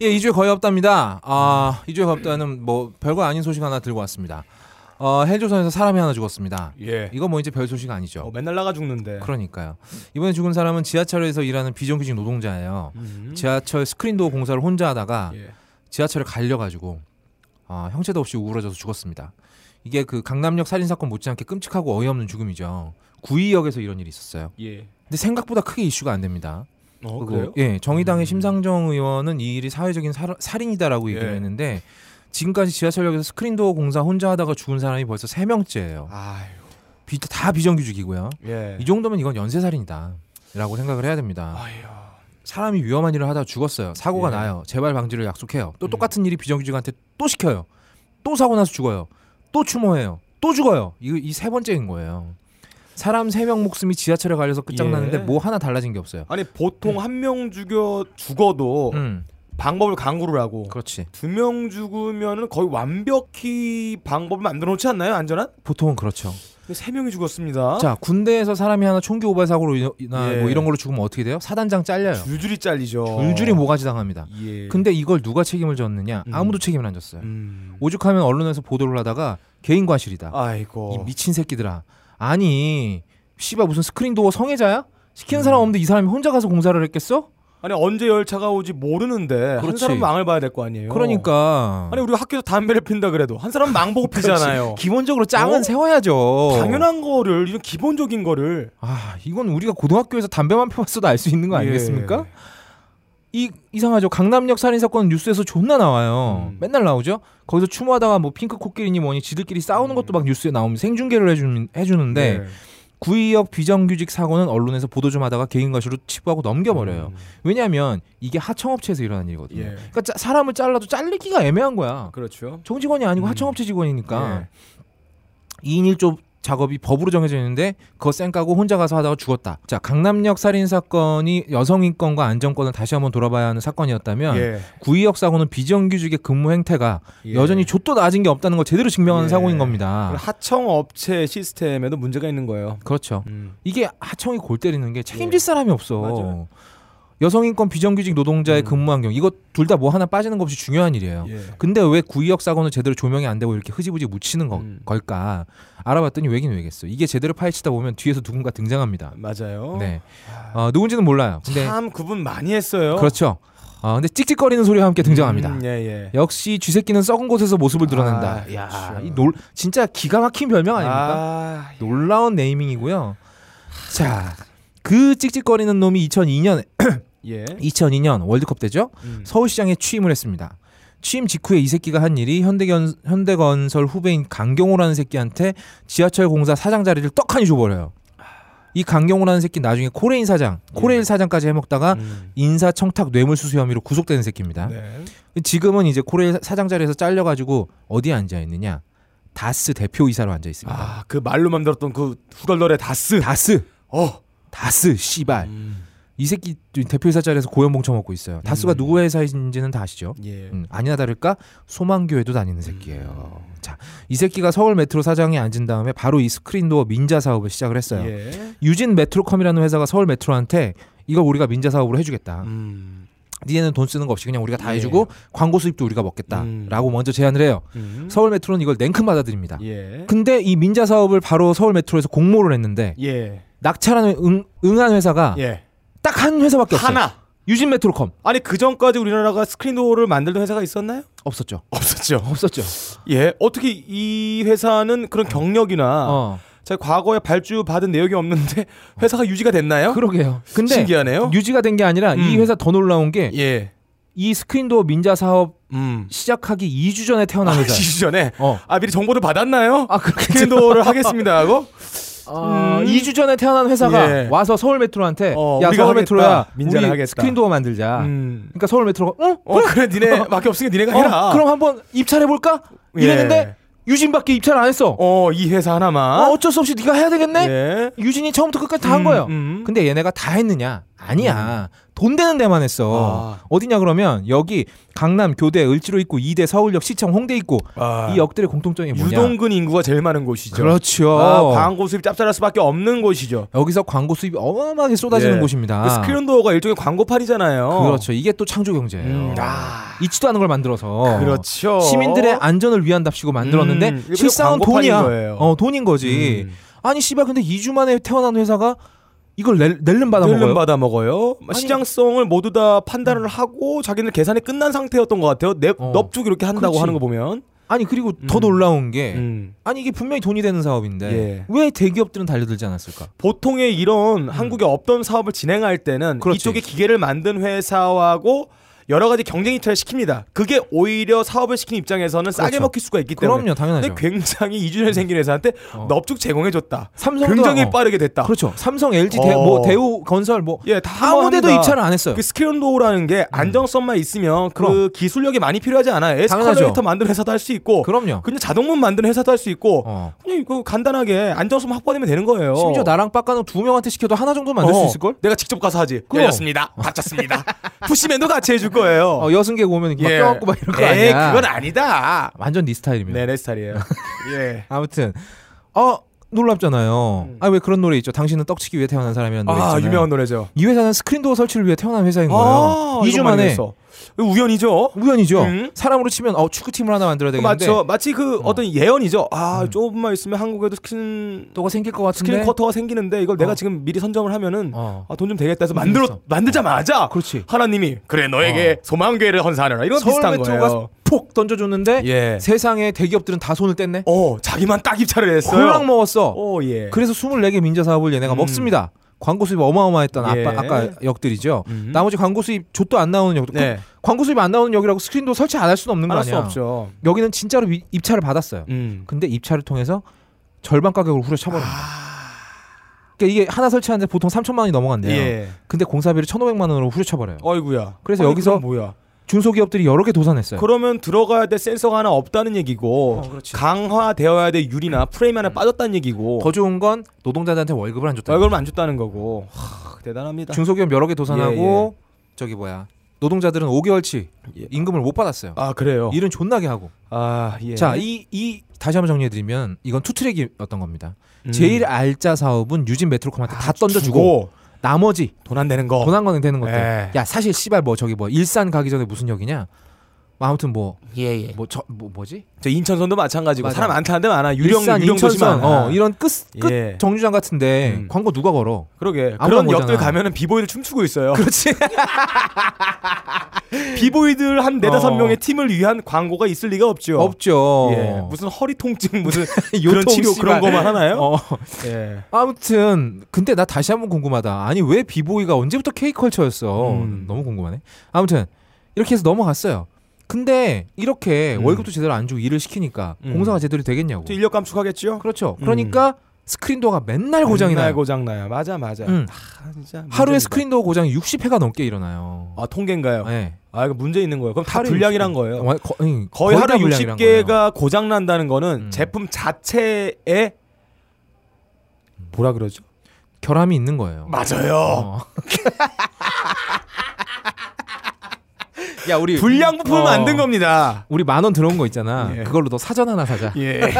예, 2주에 거의 없답니다. 아, 2주에 거의 없다는 뭐 별거 아닌 소식 하나 들고 왔습니다. 어, 헬조선에서 사람이 하나 죽었습니다. 예. 이거 뭐 이제 별 소식 아니죠. 어, 맨날 나가 죽는데. 그러니까요. 이번에 죽은 사람은 지하철에서 일하는 비정규직 노동자예요. 음. 지하철 스크린도어 공사를 혼자 하다가 예. 지하철에 갈려가지고 아, 형체도 없이 우그러져서 죽었습니다. 이게 그 강남역 살인 사건 못지않게 끔찍하고 어이없는 죽음이죠. 구의역에서 이런 일이 있었어요. 예. 근데 생각보다 크게 이슈가 안 됩니다. 어, 그리고, 그래요? 예, 정의당의 음. 심상정 의원은 이 일이 사회적인 살, 살인이다라고 얘기를 예. 했는데 지금까지 지하철역에서 스크린도어 공사 혼자 하다가 죽은 사람이 벌써 세 명째예요. 아유. 비, 다 비정규직이고요. 예. 이 정도면 이건 연쇄살인이다라고 생각을 해야 됩니다. 아유. 사람이 위험한 일을 하다 죽었어요. 사고가 예. 나요. 재발 방지를 약속해요. 또 음. 똑같은 일이 비정규직한테 또 시켜요. 또 사고 나서 죽어요. 또 추모해요. 또 죽어요. 이세 번째인 거예요. 사람 세 명 목숨이 지하철에 갈려서 끝장났는데 예. 뭐 하나 달라진 게 없어요. 아니 보통 한명 죽여 죽어도 음, 방법을 강구를 하고 그렇지. 두 명 죽으면은 거의 완벽히 방법을 만들어 놓지 않나요? 안전한? 보통은 그렇죠. 세 명이 죽었습니다. 자 군대에서 사람이 하나 총기 오발 사고로 인하 예. 뭐 이런 걸로 죽으면 어떻게 돼요? 사단장 잘려요. 줄줄이 잘리죠. 줄줄이 모가지 당합니다. 예. 근데 이걸 누가 책임을 졌느냐? 음. 아무도 책임을 안 졌어요. 음. 오죽하면 언론에서 보도를 하다가 개인 과실이다. 아이고. 이 미친 새끼들아. 아니 씨발 무슨 스크린도어 성애자야? 시키는 음. 사람 없는데 이 사람이 혼자 가서 공사를 했겠어? 아니 언제 열차가 오지 모르는데 한 그렇지. 사람은 망을 봐야 될 거 아니에요. 그러니까 아니 우리가 학교에서 담배를 핀다 그래도 한 사람은 망 보고 피잖아요. 기본적으로 짱은 어? 세워야죠. 당연한 거를 이런 기본적인 거를 아 이건 우리가 고등학교에서 담배만 펴봤어도 알 수 있는 거 아니겠습니까? 예. 이 이상하죠. 강남역 살인 사건 뉴스에서 존나 나와요. 음. 맨날 나오죠. 거기서 추모하다가 뭐 핑크 코끼리니 뭐니 지들끼리 싸우는 음. 것도 막 뉴스에 나오면 생중계를 해주, 해주는데 예. 구의역 비정규직 사고는 언론에서 보도 좀 하다가 개인 과실로 치부하고 넘겨버려요. 음. 왜냐하면 이게 하청업체에서 일어나는 일이거든요. 예. 그러니까 짜- 사람을 잘라도 잘리기가 애매한 거야. 그렇죠. 정직원이 아니고 음. 하청업체 직원이니까 예. 2인 1조 작업이 법으로 정해져 있는데 그거 쌩 까고 혼자 가서 하다가 죽었다. 자 강남역 살인 사건이 여성 인권과 안정권을 다시 한번 돌아봐야 하는 사건이었다면 예. 구의역 사고는 비정규직의 근무 행태가 예. 여전히 좆도 낮은 게 없다는 걸 제대로 증명하는 예. 사고인 겁니다. 하청 업체 시스템에도 문제가 있는 거예요. 그렇죠. 음. 이게 하청이 골 때리는 게 책임질 예. 사람이 없어. 맞아요. 여성인권 비정규직 노동자의 음. 근무 환경 이거 둘다 뭐 하나 빠지는 것 없이 중요한 일이에요. 예. 근데 왜 구의역 사고는 제대로 조명이 안 되고 이렇게 흐지부지 묻히는 거, 음. 걸까? 알아봤더니 왜긴 왜겠어. 이게 제대로 파헤치다 보면 뒤에서 누군가 등장합니다. 맞아요. 네, 어, 누군지는 몰라요. 근데 참 구분 많이 했어요. 그렇죠. 어, 근데 찍찍거리는 소리와 함께 등장합니다. 음, 예, 예. 역시 쥐새끼는 썩은 곳에서 모습을 드러낸다. 아, 야. 이 놀, 진짜 기가 막힌 별명 아닙니까? 아, 놀라운 네이밍이고요. 자, 그 찍찍거리는 놈이 2002년 예. 2002년 월드컵 때죠. 음. 서울시장에 취임을 했습니다. 취임 직후에 이 새끼가 한 일이 현대건, 현대건설 후배인 강경호라는 새끼한테 지하철 공사 사장 자리를 떡하니 줘버려요. 이 강경호라는 새끼 나중에 코레인 사장, 코레일 사장까지 해먹다가 음. 인사 청탁 뇌물수수 혐의로 구속되는 새끼입니다. 네. 지금은 이제 코레일 사장 자리에서 잘려가지고 어디에 앉아 있느냐? 다스 대표 이사로 앉아 있습니다. 아, 그 말로만 들었던 그 후덜덜의 다스. 다스, 어. 다스, 씨발. 음. 이 새끼 대표이사 자리에서 고연봉 쳐먹고 있어요. 다스가 음. 누구 회사인지는 다 아시죠? 예. 음, 아니나 다를까 소망교회도 다니는 새끼예요. 자, 이 새끼가 서울 메트로 사장에 앉은 다음에 바로 이 스크린도어 민자 사업을 시작을 했어요. 예. 유진 메트로컴이라는 회사가 서울 메트로한테 이걸 우리가 민자 사업으로 해주겠다. 음. 니네는 돈 쓰는 거 없이 그냥 우리가 다 예. 해주고 광고 수입도 우리가 음. 먹겠다라고 먼저 제안을 해요. 음. 서울 메트로는 이걸 냉큼 받아들입니다. 예. 근데 이 민자 사업을 바로 서울 메트로에서 공모를 했는데 예. 낙찰하는 응, 응한 회사가 예. 딱 한 회사밖에 없어요. 하나. 유진 메트로컴 아니 그 전까지 우리나라가 스크린도어를 만들던 회사가 있었나요? 없었죠. 없었죠. 없었죠. 예. 어떻게 이 회사는 그런 경력이나 어, 자 과거에 발주 받은 내역이 없는데 회사가 유지가 됐나요? 그러게요. 근데 신기하네요. 유지가 된 게 아니라 이 음. 회사 더 놀라운 게이 예. 스크린도어 민자 사업 음. 시작하기 2주 전에 태어난 아, 회사. 2주 전에 어. 아 미리 정보를 받았나요? 아 그렇게 스크린도어를 하겠습니다 하고 어, 음. 2주 전에 태어난 회사가 예. 와서 서울 메트로한테 어, 야 서울. 메트로야 민자를 우리 하겠다. 스크린 도어 만들자. 음. 그러니까 서울 메트로가 어? 어 그래 니네밖에 없으니까 니네가 해라. 어, 그럼 한번 입찰해 볼까? 예. 이랬는데 유진밖에 입찰 안 했어. 어, 어이 회사 하나만. 어쩔 수 없이 네가 해야 되겠네. 예. 유진이 처음부터 끝까지 다한 음, 거예요. 음. 근데 얘네가 다 했느냐? 아니야. 돈 되는 데만 했어. 아. 어디냐 그러면 여기 강남, 교대, 을지로 있고 이대, 서울역, 시청, 홍대 있고 아. 이 역들의 공통점이 뭐냐? 유동근 인구가 제일 많은 곳이죠. 그렇죠. 아, 광고 수입 짭짤할 수밖에 없는 곳이죠. 여기서 광고 수입이 어마어마하게 쏟아지는 예. 곳입니다. 그 스크린도어가 일종의 광고판이잖아요. 그렇죠. 이게 또 창조 경제예요. 음, 아. 있지도 않은 걸 만들어서 그렇죠. 시민들의 안전을 위한답시고 만들었는데 음, 실상은 돈이야. 거예요. 어, 돈인 거지. 음. 아니 씨발 근데 2주 만에 태어난 회사가 이걸 낼, 낼름 받아 낼름 먹어요. 받아 먹어요. 아니- 시장성을 모두 다 판단을 하고 자기들 계산이 끝난 상태였던 것 같아요. nep, 어. 넙죽 이렇게 한다고 그렇지. 하는 거 보면. 아니 그리고 더 음. 놀라운 게 음. 아니 이게 분명히 돈이 되는 사업인데 예. 왜 대기업들은 달려들지 않았을까? 보통의 이런 한국에 없던 사업을 진행할 때는 음. 그렇지. 이쪽에 기계를 만든 회사하고 여러 가지 경쟁 입찰을 시킵니다. 그게 오히려 사업을 시키는 입장에서는 싸게 그렇죠. 먹힐 수가 있기 때문에. 그럼요, 당연하죠. 근데 굉장히 2주 전에 생긴 회사한테 어. 넙죽 제공해줬다. 삼성도 굉장히 어, 빠르게 됐다. 그렇죠. 삼성, LG, 대, 어. 뭐 대우 건설 뭐 예, 다 아무데도. 입찰을 안 했어요. 그 스크린도어라는 게 안정성만 있으면 그 그럼. 기술력이 많이 필요하지 않아요. 에스컬레이터 만드는 회사도 할 수 있고 그럼요. 그냥 자동문 만드는 회사도 할 수 있고 어. 그냥 이거 간단하게 안정성 확보되면 되는 거예요. 심지어 나랑 빡가는 두 명한테 시켜도 하나 정도 만들 수 어, 있을 걸? 내가 직접 가서 하지. 열렸습니다. 닫혔습니다. 푸시맨도 같이 해줄 거예요. 어, 여승객 오면 막 예. 껴안고 막 이런 거 에이, 아니야? 그건 아니다. 완전 네 스타일입니다. 네, 내 스타일이에요. 예. 아무튼 어 놀랍잖아요. 아왜 그런 노래 있죠? 당신은 떡치기 위해 태어난 사람이라는 노래 음. 아, 있잖아요. 유명한 노래죠. 이 회사는 스크린 도어 설치를 위해 태어난 회사인 거예요. 아, 2주 이거 만에 했어. 우연이죠. 우연이죠. 음. 사람으로 치면 어 축구팀을 하나 만들어야 되겠는데 맞죠. 마치 그 어. 어. 떤 예언이죠. 아, 음. 조금만 있으면 한국에도 스크린도어가 생길 것 같은데. 스크린 쿼터가 생기는데 이걸 내가 어. 지금 미리 선점을 하면은 어. 아, 돈 좀 되겠다 해서 만들어 있어. 만들자마자 그렇지. 하나님이 그래 너에게 소망교회를 헌사하라 이런 비슷한 거예요. 폭 던져줬는데 예. 세상에 대기업들은 다 손을 뗐네. 어, 자기만 딱 입찰을 했어요. 홀랑 먹었어. 오 예. 그래서 24개 민자 사업을 얘네가 음. 먹습니다. 광고 수입 어마어마했던 예. 아까, 아까 역들이죠. 음. 나머지 광고 수입 좆도 안 나오는 역도 네. 광고 수입 안 나오는 역이라고 스크린도 설치 안 할 수는 없는 거 아니야. 없죠. 여기는 진짜로 위- 입찰을 받았어요. 음. 근데 입찰을 통해서 절반 가격으로 후려쳐버립니다. 그러니까 이게 하나 설치하는데 보통 3천만 원이 넘어간대요. 예. 근데 공사비를 1,500만 원으로 후려쳐버려요. 어이구야. 그래서 아니, 여기서 뭐야? 중소기업들이 여러 개 도산했어요. 그러면 들어가야 될 센서가 하나 없다는 얘기고 어. 강화되어야 될 유리나 프레임 하나 빠졌다는 얘기고 더 좋은 건 노동자들한테 월급을 안 줬다. 월급을 안 줬다는 거고 하, 대단합니다. 중소기업 여러 개 도산하고 예, 저기 뭐야 노동자들은 5개월치 예. 임금을 못 받았어요. 아 그래요. 일은 존나게 하고. 아 예. 자, 이, 이 다시 한번 정리해드리면 이건 투트랙이었던 겁니다. 음. 제일 알짜 사업은 유진 메트로콤한테 다 던져주고 주고 나머지 돈안 내는 거. 돈한 거는 되는 것들. 예. 야 사실 씨발 뭐 저기 뭐 일산 가기 전에 무슨 역이냐? 뭐 아무튼 뭐 예예. 뭐저 뭐 뭐지? 저 인천선도 마찬가지고 맞아. 사람 안 타는 데 많아. 유령 일산, 유령 인천선. 어, 이런 끝, 끝 예. 정류장 같은데 음. 광고 누가 걸어? 그러게 그런. 역들 가면은 비보이들 춤추고 있어요. 그렇지. 비보이들 한 네다섯 어. 명의 팀을 위한 광고가 있을 리가 없죠. 없죠. 예. 무슨 허리 통증 무슨 요통 그런 치료. 그런 거만 하나요? 어. 예. 아무튼 근데 나 다시 한번 궁금하다. 아니 왜 비보이가 언제부터 K컬처였어? 음. 너무 궁금하네. 아무튼 이렇게 해서 넘어갔어요. 근데 이렇게 음. 월급도 제대로 안 주고 일을 시키니까 음. 공사가 제대로 되겠냐고. 저 인력 감축하겠죠? 그렇죠. 그러니까 스크린도어가 맨날 고장이 맨날 나요. 고장 나요. 맞아 맞아. 음. 아, 진짜 하루에 문제입니다. 스크린도어 고장이 60회가 넘게 일어나요. 아 통계인가요? 네. 아 이거 문제 있는 거예요. 그럼 다 불량이란 60회. 거예요. 어, 거, 응, 거의 다 하루 불량이란 거예요. 60개가 고장 난다는 거는 음. 제품 자체에 뭐라 그러죠? 결함이 있는 거예요. 맞아요. 어. 야 우리 불량 부품을 어, 만든 겁니다. 우리 만 원 들어온 거 있잖아. 예. 그걸로 너 사전 하나 사자. 예.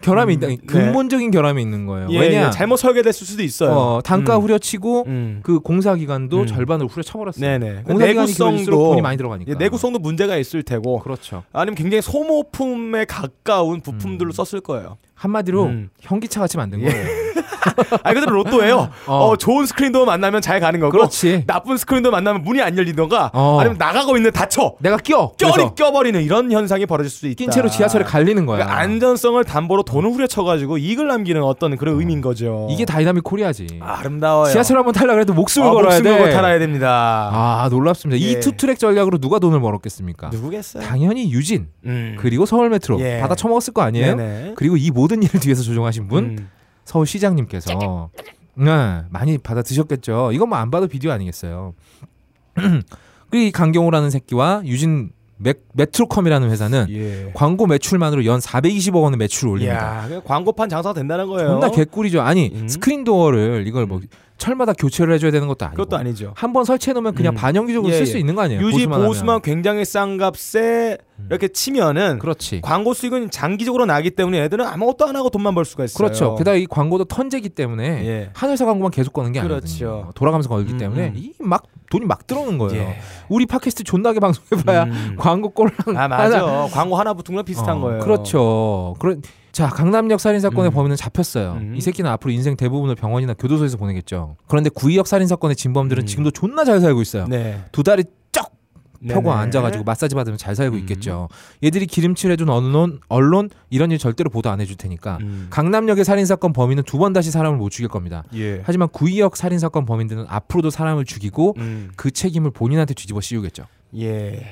결함이 음, 있다. 네. 근본적인 결함이 있는 거예요. 예, 왜냐? 예, 잘못 설계됐을 수도 있어요. 어, 단가 음. 후려치고 음. 그 공사 기간도 음. 절반을 후려쳐버렸어요. 네네. 공사 내구성도 돈이 많이 들어가니까. 예, 내구성도 문제가 있을 테고 그렇죠. 아니면 굉장히 소모품에 가까운 부품들로 음. 썼을 거예요. 한마디로 음. 현기차 같이 만든 예. 거예요. 아 그대로 로또예요. 어. 어. 좋은 스크린도어 만나면 잘 가는 거고 그렇지. 나쁜 스크린도어 만나면 문이 안 열리던가 어. 아니면 나가고 있는 닫혀 내가 껴. 껴리 껴버리는 이런 현상이 벌어질 수 있다. 낀 채로 지하철에 갈리는 거야. 그러니까 안전성을 담보로 돈을 후려쳐가지고 이익을 남기는 어떤 그런 의미인 거죠. 이게 Dynamic Korea지. 아 름다워요. 지하철 한번 탈라 그래도 목숨을 아, 걸어야 목숨 돼. 탈아야 됩니다. 아 놀랍습니다. 예. 이 투트랙 전략으로 누가 돈을 벌었겠습니까? 누구겠어요? 당연히 유진 음. 그리고 서울 메트로 예. 받아 처먹었을 거 아니에요? 네네. 그리고 이 모든 일을 뒤에서 조종하신 분 음. 서울시장님께서 네, 많이 받아 드셨겠죠. 이건 뭐 안 봐도 비디오 아니겠어요. 그리고 이 강경호라는 새끼와 유진 맥, 메트로컴이라는 회사는 예. 광고 매출만으로 연 420억 원의 매출을 올립니다. 야, 광고판 장사가 된다는 거예요. 존나 개꿀이죠. 아니 음. 스크린 도어를 이걸 뭐 철마다 교체를 해줘야 되는 것도 아니고 그것도 아니죠. 한 번 설치해 놓으면 그냥 음. 반영구적으로 예, 쓸수 예. 있는 거 아니에요? 유지 보수만 보수만. 굉장히 싼 값에 이렇게 치면은 그렇지. 광고 수익은 장기적으로 나기 때문에 애들은 아무것도 안 하고 돈만 벌 수가 있어요. 그렇죠. 게다가 이 광고도 턴제기 때문에 예. 한 회사 광고만 계속 거는 게 그렇죠. 아니거든요. 돌아가면서 걸기 음, 때문에 음. 이막 돈이 막 들어오는 거예요. 예. 우리 팟캐스트 존나게 방송해봐야 음. 광고 꼴랑 아 맞아. 광고 하나 붙은 거랑 비슷한 어, 거예요. 그렇죠. 그런 자 강남역 살인 사건의 음. 범인은 잡혔어요. 음. 이 새끼는 앞으로 인생 대부분을 병원이나 교도소에서 보내겠죠. 그런데 구이역 살인 사건의 진범들은 음. 지금도 존나 잘 살고 있어요. 네. 두 다리 쩍 펴고 네네. 앉아가지고 마사지 받으면 잘 살고 음. 있겠죠. 얘들이 기름칠 해준 언론 언론 이런 일 절대로 보도 안 해줄 테니까. 음. 강남역의 살인 사건 범인은 두 번 다시 사람을 못 죽일 겁니다. 예. 하지만 구이역 살인 사건 범인들은 앞으로도 사람을 죽이고 음. 그 책임을 본인한테 뒤집어 씌우겠죠. 예.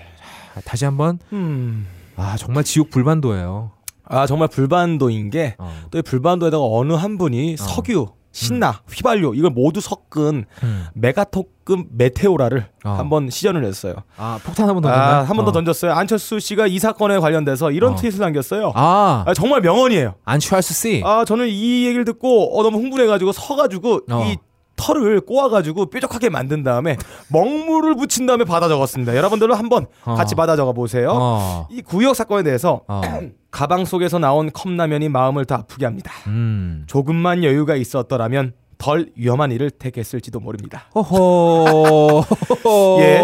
자, 다시 한번 음. 아 정말 지옥 불반도예요. 아 정말 불반도인 게 어. 또이 불반도에다가 어느 한 분이 석유, 신나, 휘발유 이걸 모두 섞은 음. 메가토급 메테오라를 어. 한번 시전을 했어요. 아 폭탄 한번 더. 아, 한번더 던졌어요. 안철수 씨가 이 사건에 관련돼서 이런 어. 트윗을 남겼어요. 아, 아, 정말 명언이에요. 안추알스 씨. 아, 저는 이 얘기를 듣고 어, 너무 흥분해가지고 서가지고 어. 이 털을 꼬아가지고 뾰족하게 만든 다음에 먹물을 붙인 다음에 받아 적었습니다. 여러분들은 한번 어. 같이 받아 적어 보세요. 어. 이 구역 사건에 대해서 어. 가방 속에서 나온 컵라면이 마음을 더 아프게 합니다. 음. 조금만 여유가 있었더라면 덜 위험한 일을 택했을지도 모릅니다. 호호. 예.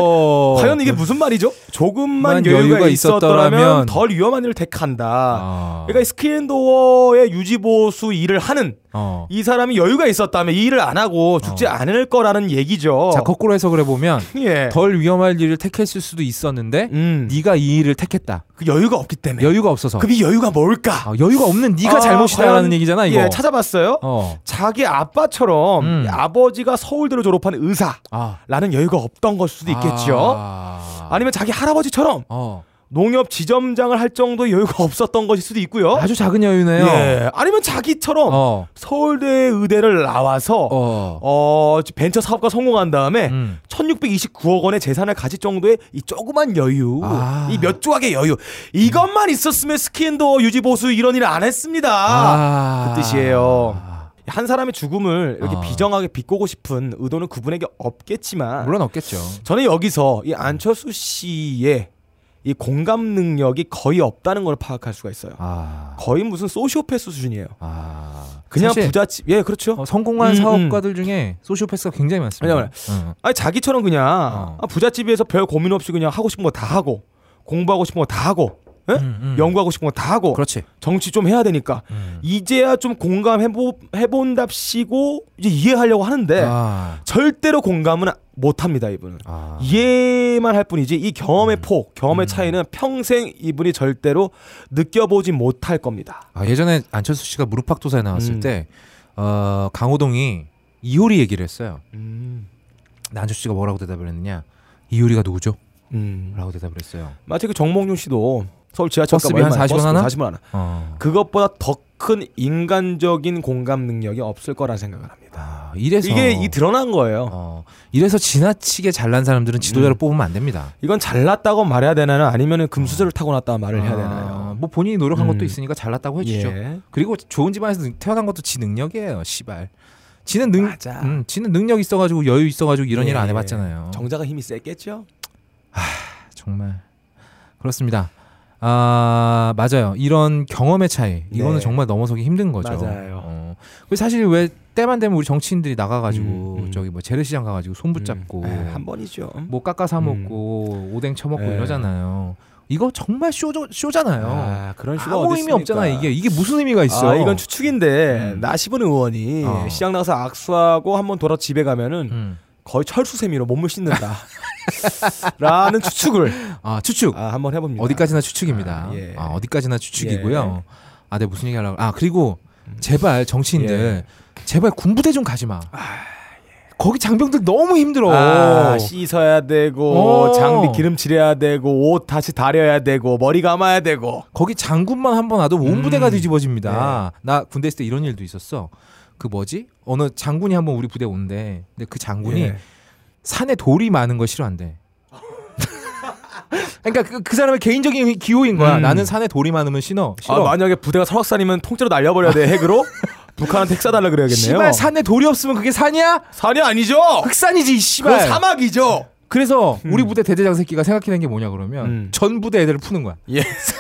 과연 이게 무슨 말이죠? 조금만 만 여유가, 여유가 있었더라면, 있었더라면 덜 위험한 일을 택한다. 아. 그러니까 이 스크린 도어의 유지보수 일을 하는 어. 이 사람이 여유가 있었다면 이 일을 안 하고 죽지 어. 않을 거라는 얘기죠. 자 거꾸로 해석을 해보면 예. 덜 위험할 일을 택했을 수도 있었는데 음. 네가 이 일을 택했다. 그 여유가 없기 때문에. 여유가 없어서. 그럼 이 여유가 뭘까? 어, 여유가 없는 네가 아, 잘못이다라는 얘기잖아 이거. 예, 찾아봤어요. 어. 자기 아빠처럼 음. 아버지가 서울대를 졸업한 의사라는 아. 여유가 없던 걸 수도 있겠죠. 아. 아니면 자기 할아버지처럼 어. 농협 지점장을 할 정도의 여유가 없었던 것일 수도 있고요. 아주 작은 여유네요. 예. 아니면 자기처럼 어. 서울대 의대를 나와서 어. 어. 벤처 사업가 성공한 다음에 음. 1629억 원의 재산을 가질 정도의 이 조그만 여유, 아. 이몇 조각의 여유, 이것만 있었으면 스킨도 유지 보수 이런 일을 안 했습니다. 아. 그 뜻이에요. 한 사람의 죽음을 이렇게 아. 비정하게 비꼬고 싶은 의도는 그분에게 없겠지만 물론 없겠죠. 저는 여기서 이 안철수 씨의 이 공감 능력이 거의 없다는 걸 파악할 수가 있어요. 아. 거의 무슨 소시오패스 수준이에요. 아. 그냥 부잣집, 예, 그렇죠. 어, 성공한 음, 사업가들 중에 소시오패스가 굉장히 많습니다. 왜냐면 응. 아니 자기처럼 그냥 어. 아, 부잣집에서 별 고민 없이 그냥 하고 싶은 거 다 하고 공부하고 싶은 거 다 하고 예? 음, 음. 연구하고 싶은 거 다 하고 그렇지. 정치 좀 해야 되니까 음. 이제야 좀 공감해보 해본답시고 이제 이해하려고 하는데 아. 절대로 공감은 못 합니다 이분은 아. 이해만 할 뿐이지 이 경험의 음. 폭 경험의 음. 차이는 평생 이분이 절대로 느껴보지 못할 겁니다 아, 예전에 안철수 씨가 무릎팍도사에 나왔을 음. 때 어, 강호동이 이효리 얘기를 했어요. 음. 안철수 씨가 뭐라고 대답을 했느냐? 이효리가 누구죠? 음. 라고 대답을 했어요. 마치 그 정몽준 씨도 서울 지하철 버스비 한 40원 하나? 40원 하나 어. 그것보다 더 큰 인간적인 공감 능력이 없을 거라 생각을 합니다. 아, 이래서 이게 이 드러난 거예요. 어, 이래서 지나치게 잘난 사람들은 지도자를 음. 뽑으면 안 됩니다. 이건 잘났다고 말해야 되나요? 아니면 금수저를 타고났다 말을 해야 아, 되나요? 뭐 본인이 노력한 음. 것도 있으니까 잘났다고 해주죠. 예. 그리고 좋은 집안에서 능- 태어난 것도 지 능력이에요. 시발. 지는 능, 맞아. 음, 지는 능력 있어가지고 여유 있어가지고 이런 예. 일안 해봤잖아요. 정자가 힘이 셌겠죠? 정말 그렇습니다. 아 맞아요. 이런 경험의 차이 이거는 네. 정말 넘어서기 힘든 거죠. 맞아요. 어. 사실 왜 때만 되면 우리 정치인들이 나가가지고 음, 음. 저기 뭐 재래시장 가가지고 손 붙잡고 음, 에, 한 번이죠. 뭐 깎아 사 먹고 오뎅 처먹고 네. 이러잖아요. 이거 정말 쇼 쇼잖아요. 아, 그런 수가 아무 의미? 없잖아 이게 이게 무슨 의미가 있어? 아, 이건 추측인데 음. 나시분 의원이 어. 시장 나가서 악수하고 한번 돌아 집에 가면은 음. 거의 철수 세미로 몸을 씻는다. 라는 추측을 아 추측 아, 한번 해봅니다. 어디까지나 추측입니다. 아, 예. 아, 어디까지나 추측이고요. 예. 아, 내가 무슨 얘기 하려고? 아 그리고 제발 정치인들 제발 군부대 좀 가지 마. 거기 장병들 너무 힘들어. 아, 씻어야 되고 어. 장비 기름칠해야 되고 옷 다시 다려야 되고 머리 감아야 되고 거기 장군만 한 번 와도 온 부대가 음. 뒤집어집니다. 나 군대 있을 때 이런 일도 있었어. 그 뭐지? 어느 장군이 한번 우리 부대 온대. 근데 그 장군이 예. 산에 돌이 많은 거 싫어한대. 그러니까 그, 그 사람의 개인적인 기호인 거야. 음. 나는 산에 돌이 많으면 싫어. 아, 싫어. 만약에 부대가 설악산이면 통째로 날려버려야 돼 핵으로 북한한테 핵 사달라 그래야겠네요. 씨발 산에 돌이 없으면 그게 산이야? 산이 아니죠. 흑산이지 씨발. 사막이죠. 그래서 우리 부대 대대장 새끼가 생각해낸 게 뭐냐 그러면 음. 전 부대 애들을 푸는 거야. 예.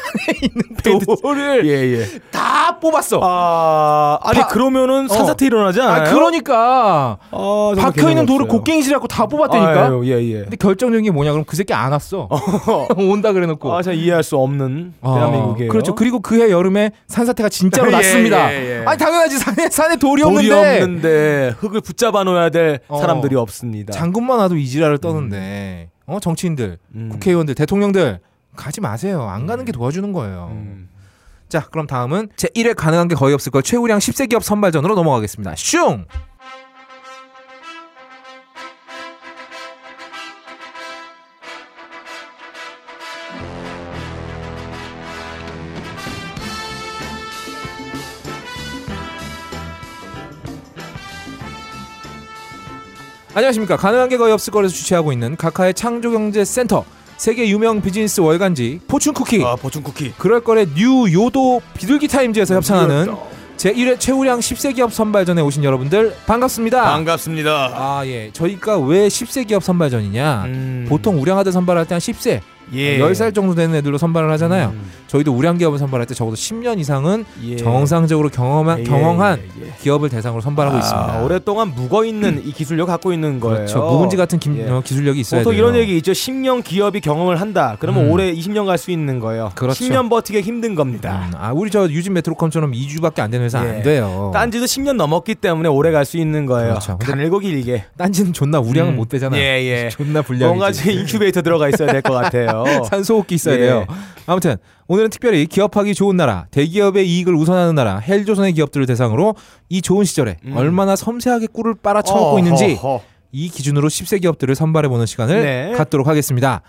돌을 예, 예. 다 뽑았어. 아, 아니 파- 그러면은 산사태 일어나지 아, 않아요? 그러니까 아, 박혀 있는 돌을. 곡괭이질하고 다 뽑았다니까. 아유, 예, 예. 근데 결정적인 게 뭐냐 그럼 그 새끼 안 왔어. 온다 그래놓고. 아, 참 이해할 수 없는 아, 대한민국이에요. 그렇죠. 그리고 그해 여름에 산사태가 진짜로 예, 났습니다. 예, 예. 아니 당연하지 산에 산에 돌이, 돌이 없는데 없는데 흙을 붙잡아 놓아야 될 어. 사람들이 없습니다. 장군만 와도 이지랄을 떠는데 어 정치인들, 음. 국회의원들, 대통령들 가지 마세요. 안 가는 게 도와주는 거예요. 음. 자, 그럼 다음은 제 1회 가능한 게 거의 없을 걸 최우량 10세 기업 선발전으로 넘어가겠습니다. 슝! 안녕하십니까. 가능한 게 거의 없을 거에서 주최하고 있는 카카의 창조경제센터 세계 유명 비즈니스 월간지 포춘 쿠키 아, 포춘 쿠키. 그럴 거래 뉴 요도 비둘기 타임즈에서 협찬하는 제 1회 최우량 10세 기업 선발전에 오신 여러분들 반갑습니다. 반갑습니다. 아, 예. 저희가 왜 10세 기업 선발전이냐? 음. 보통 우량아들 선발할 때 한 10세, 예. 10살 정도 되는 애들로 선발을 하잖아요. 음. 저희도 우량 기업을 선발할 때 적어도 10년 이상은 예. 정상적으로 경영한 예, 경영한 예, 예. 기업을 대상으로 선발하고 아, 있습니다. 오랫동안 묵어 있는 이 기술력 갖고 있는 거예요. 그렇죠. 묵은지 같은 김- 예. 어, 기술력이 있어야 보통 돼요. 이런 얘기 있죠. 10년 기업이 경영을 한다. 그러면 음. 올해 20년 갈 수 있는 거예요. 그렇죠. 10년 버티기 힘든 겁니다. 음, 아, 우리 저 유진 메트로컴처럼 2주밖에 안 되는 회사 예. 안 돼요. 딴지도 10년 넘었기 때문에 오래 갈 수 있는 거예요. 그렇죠. 가늘고 길게. 딴지는 존나 우량은 음. 못 되잖아요. 예, 예. 존나 불량이지. 뭔가 제 인큐베이터 들어가 있어야 될 것 같아요. 산소 호흡기 있어야 예. 돼요. 아무튼 오늘은 특별히 기업하기 좋은 나라, 대기업의 이익을 우선하는 나라, 헬조선의 기업들을 대상으로 이 좋은 시절에 음. 얼마나 섬세하게 꿀을 빨아쳐먹고. 있는지 이 기준으로 10세 기업들을 선발해보는 시간을 네. 갖도록 하겠습니다.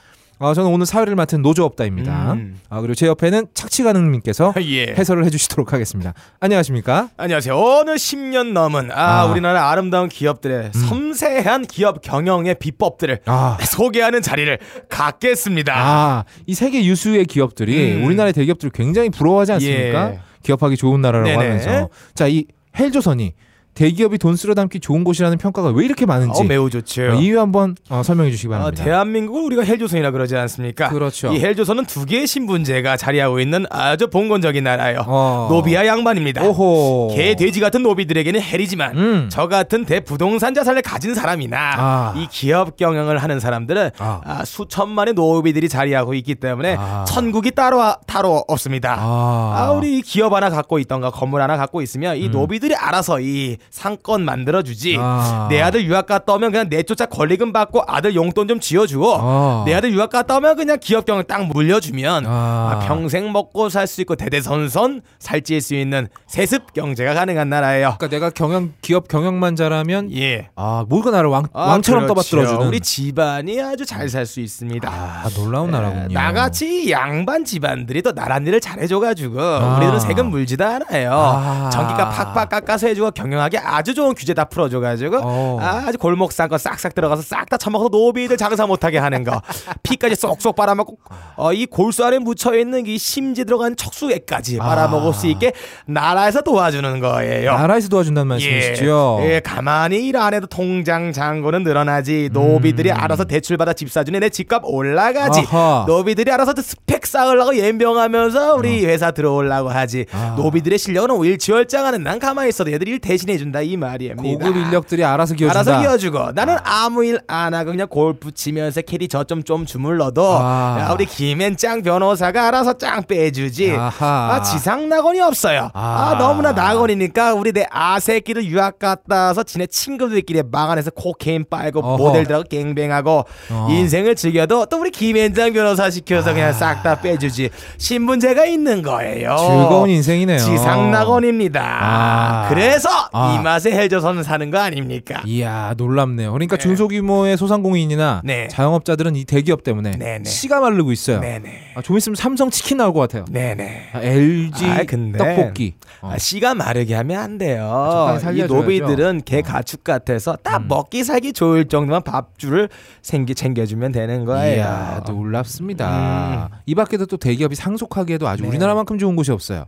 아, 저는 오늘 사회를 맡은 노조업다입니다. 음. 아, 그리고 제 옆에는 착취가능님께서 예. 해설을 해주시도록 하겠습니다. 안녕하십니까? 안녕하세요. 어느 10년 넘은 아, 아. 우리나라 아름다운 기업들의 섬세한 기업 경영의 비법들을 아, 소개하는 자리를 갖겠습니다. 아, 이 세계 유수의 기업들이 음. 우리나라의 대기업들을 굉장히 부러워하지 않습니까? 예. 기업하기 좋은 나라라고 네네. 하면서 자, 이 헬조선이 대기업이 돈 쓸어 담기 좋은 곳이라는 평가가 왜 이렇게 많은지 어, 매우 좋죠. 어, 이유 한번 어, 설명해 주시기 아, 바랍니다. 대한민국을 우리가 헬조선이라 그러지 않습니까? 그렇죠. 이 헬조선은 두 개의 신분제가 자리하고 있는 아주 봉건적인 나라예요. 어. 노비와 양반입니다. 오호. 개 돼지 같은 노비들에게는 hell이지만 음. 저 같은 대부동산 자산을 가진 사람이나 아. 이 기업 경영을 하는 사람들은 아. 아, 수천만의 노비들이 자리하고 있기 때문에 아. 천국이 따로 따로 없습니다. 아. 아, 우리 이 기업 하나 갖고 있던가 건물 하나 갖고 있으면 이 노비들이 알아서 이 상권 만들어주지. 음. 아. 내 아들 유학 갔다 오면 그냥 내쫓아 권리금 받고 아들 용돈 좀 쥐어주고 아. 내 아들 유학 갔다 오면 그냥 기업 경영 딱 물려주면 아. 아, 평생 먹고 살 수 있고 대대선선 살찌일 수 있는 세습 경제가 가능한 나라예요. 그러니까 내가 경영 기업 경영만 잘하면 예. 아 모두가 나를 왕, 아, 왕처럼 그렇죠. 떠받들어주는 우리 집안이 아주 잘 살 수 있습니다. 아 놀라운 에, 나라군요. 나같이 양반 집안들이 또 나란 일을 잘해줘가지고 아. 우리들은 세금 물지도 않아요. 아. 전기가 팍팍 깎아서 해주고 경영하기 아주 좋은 규제 다 풀어줘가지고 어. 아주 골목 싼거 싹싹 들어가서 싹 다 처먹어서 노비들 장사 못하게 하는 거 피까지 쏙쏙 빨아먹고 어, 이 골수 안에 묻혀있는 이 심지 들어간 척수액까지 아. 빨아먹을 수 있게 나라에서 도와주는 거예요. 나라에서 도와준다는 말씀이시죠? 예, 예, 가만히 일 안 해도 통장 잔고는 늘어나지. 노비들이 알아서 대출 받아 집 사주니 내 집값 올라가지. 음. 아하. 노비들이 알아서 스펙 쌓으려고 연병하면서 우리 회사 들어오려고 하지. 어. 아. 노비들의 실력은 일취월장하는 난 가만히 있어도 얘들이 일 대신해 준다 이 말입니다. 고급 인력들이 알아서 기어준다. 알아서 기어주고 나는 아무 일 안 하고 그냥 골프 치면서 캐리 저점 좀 주물러도 아. 야, 우리 김앤짱 변호사가 알아서 짱 빼주지. 아하. 아 지상 낙원이 없어요. 아, 아. 너무나 낙원이니까 우리 내 아새끼를 유학 갔다 와서 지네 친구들끼리 방 안에서 코케인 빨고 어허. 모델들하고 갱뱅하고 어. 인생을 즐겨도 또 우리 김앤장 변호사 시켜서 그냥 싹 다 빼주지 신분제가 있는 거예요. 즐거운 인생이네요. 지상 낙원입니다. 아. 그래서 아. 이 맛에 헬조선을 사는 거 아닙니까? 이야 놀랍네요. 그러니까 네. 중소규모의 소상공인이나 네. 자영업자들은 이 대기업 때문에 네네. 씨가 마르고 있어요. 네네. 아, 좀 있으면 삼성 치킨 나올 것 같아요. 네네. 아, LG 아, 근데 떡볶이. 어. 아, 씨가 마르게 하면 안 돼요. 이. 어. 노비들은 개 가축 같아서 딱 먹기 살기 좋을 정도만 밥줄을 생기 챙겨주면 되는 거예요. 이야 놀랍습니다. 이 밖에도 또 대기업이 상속하기에도 아주 네. 우리나라만큼 좋은 곳이 없어요.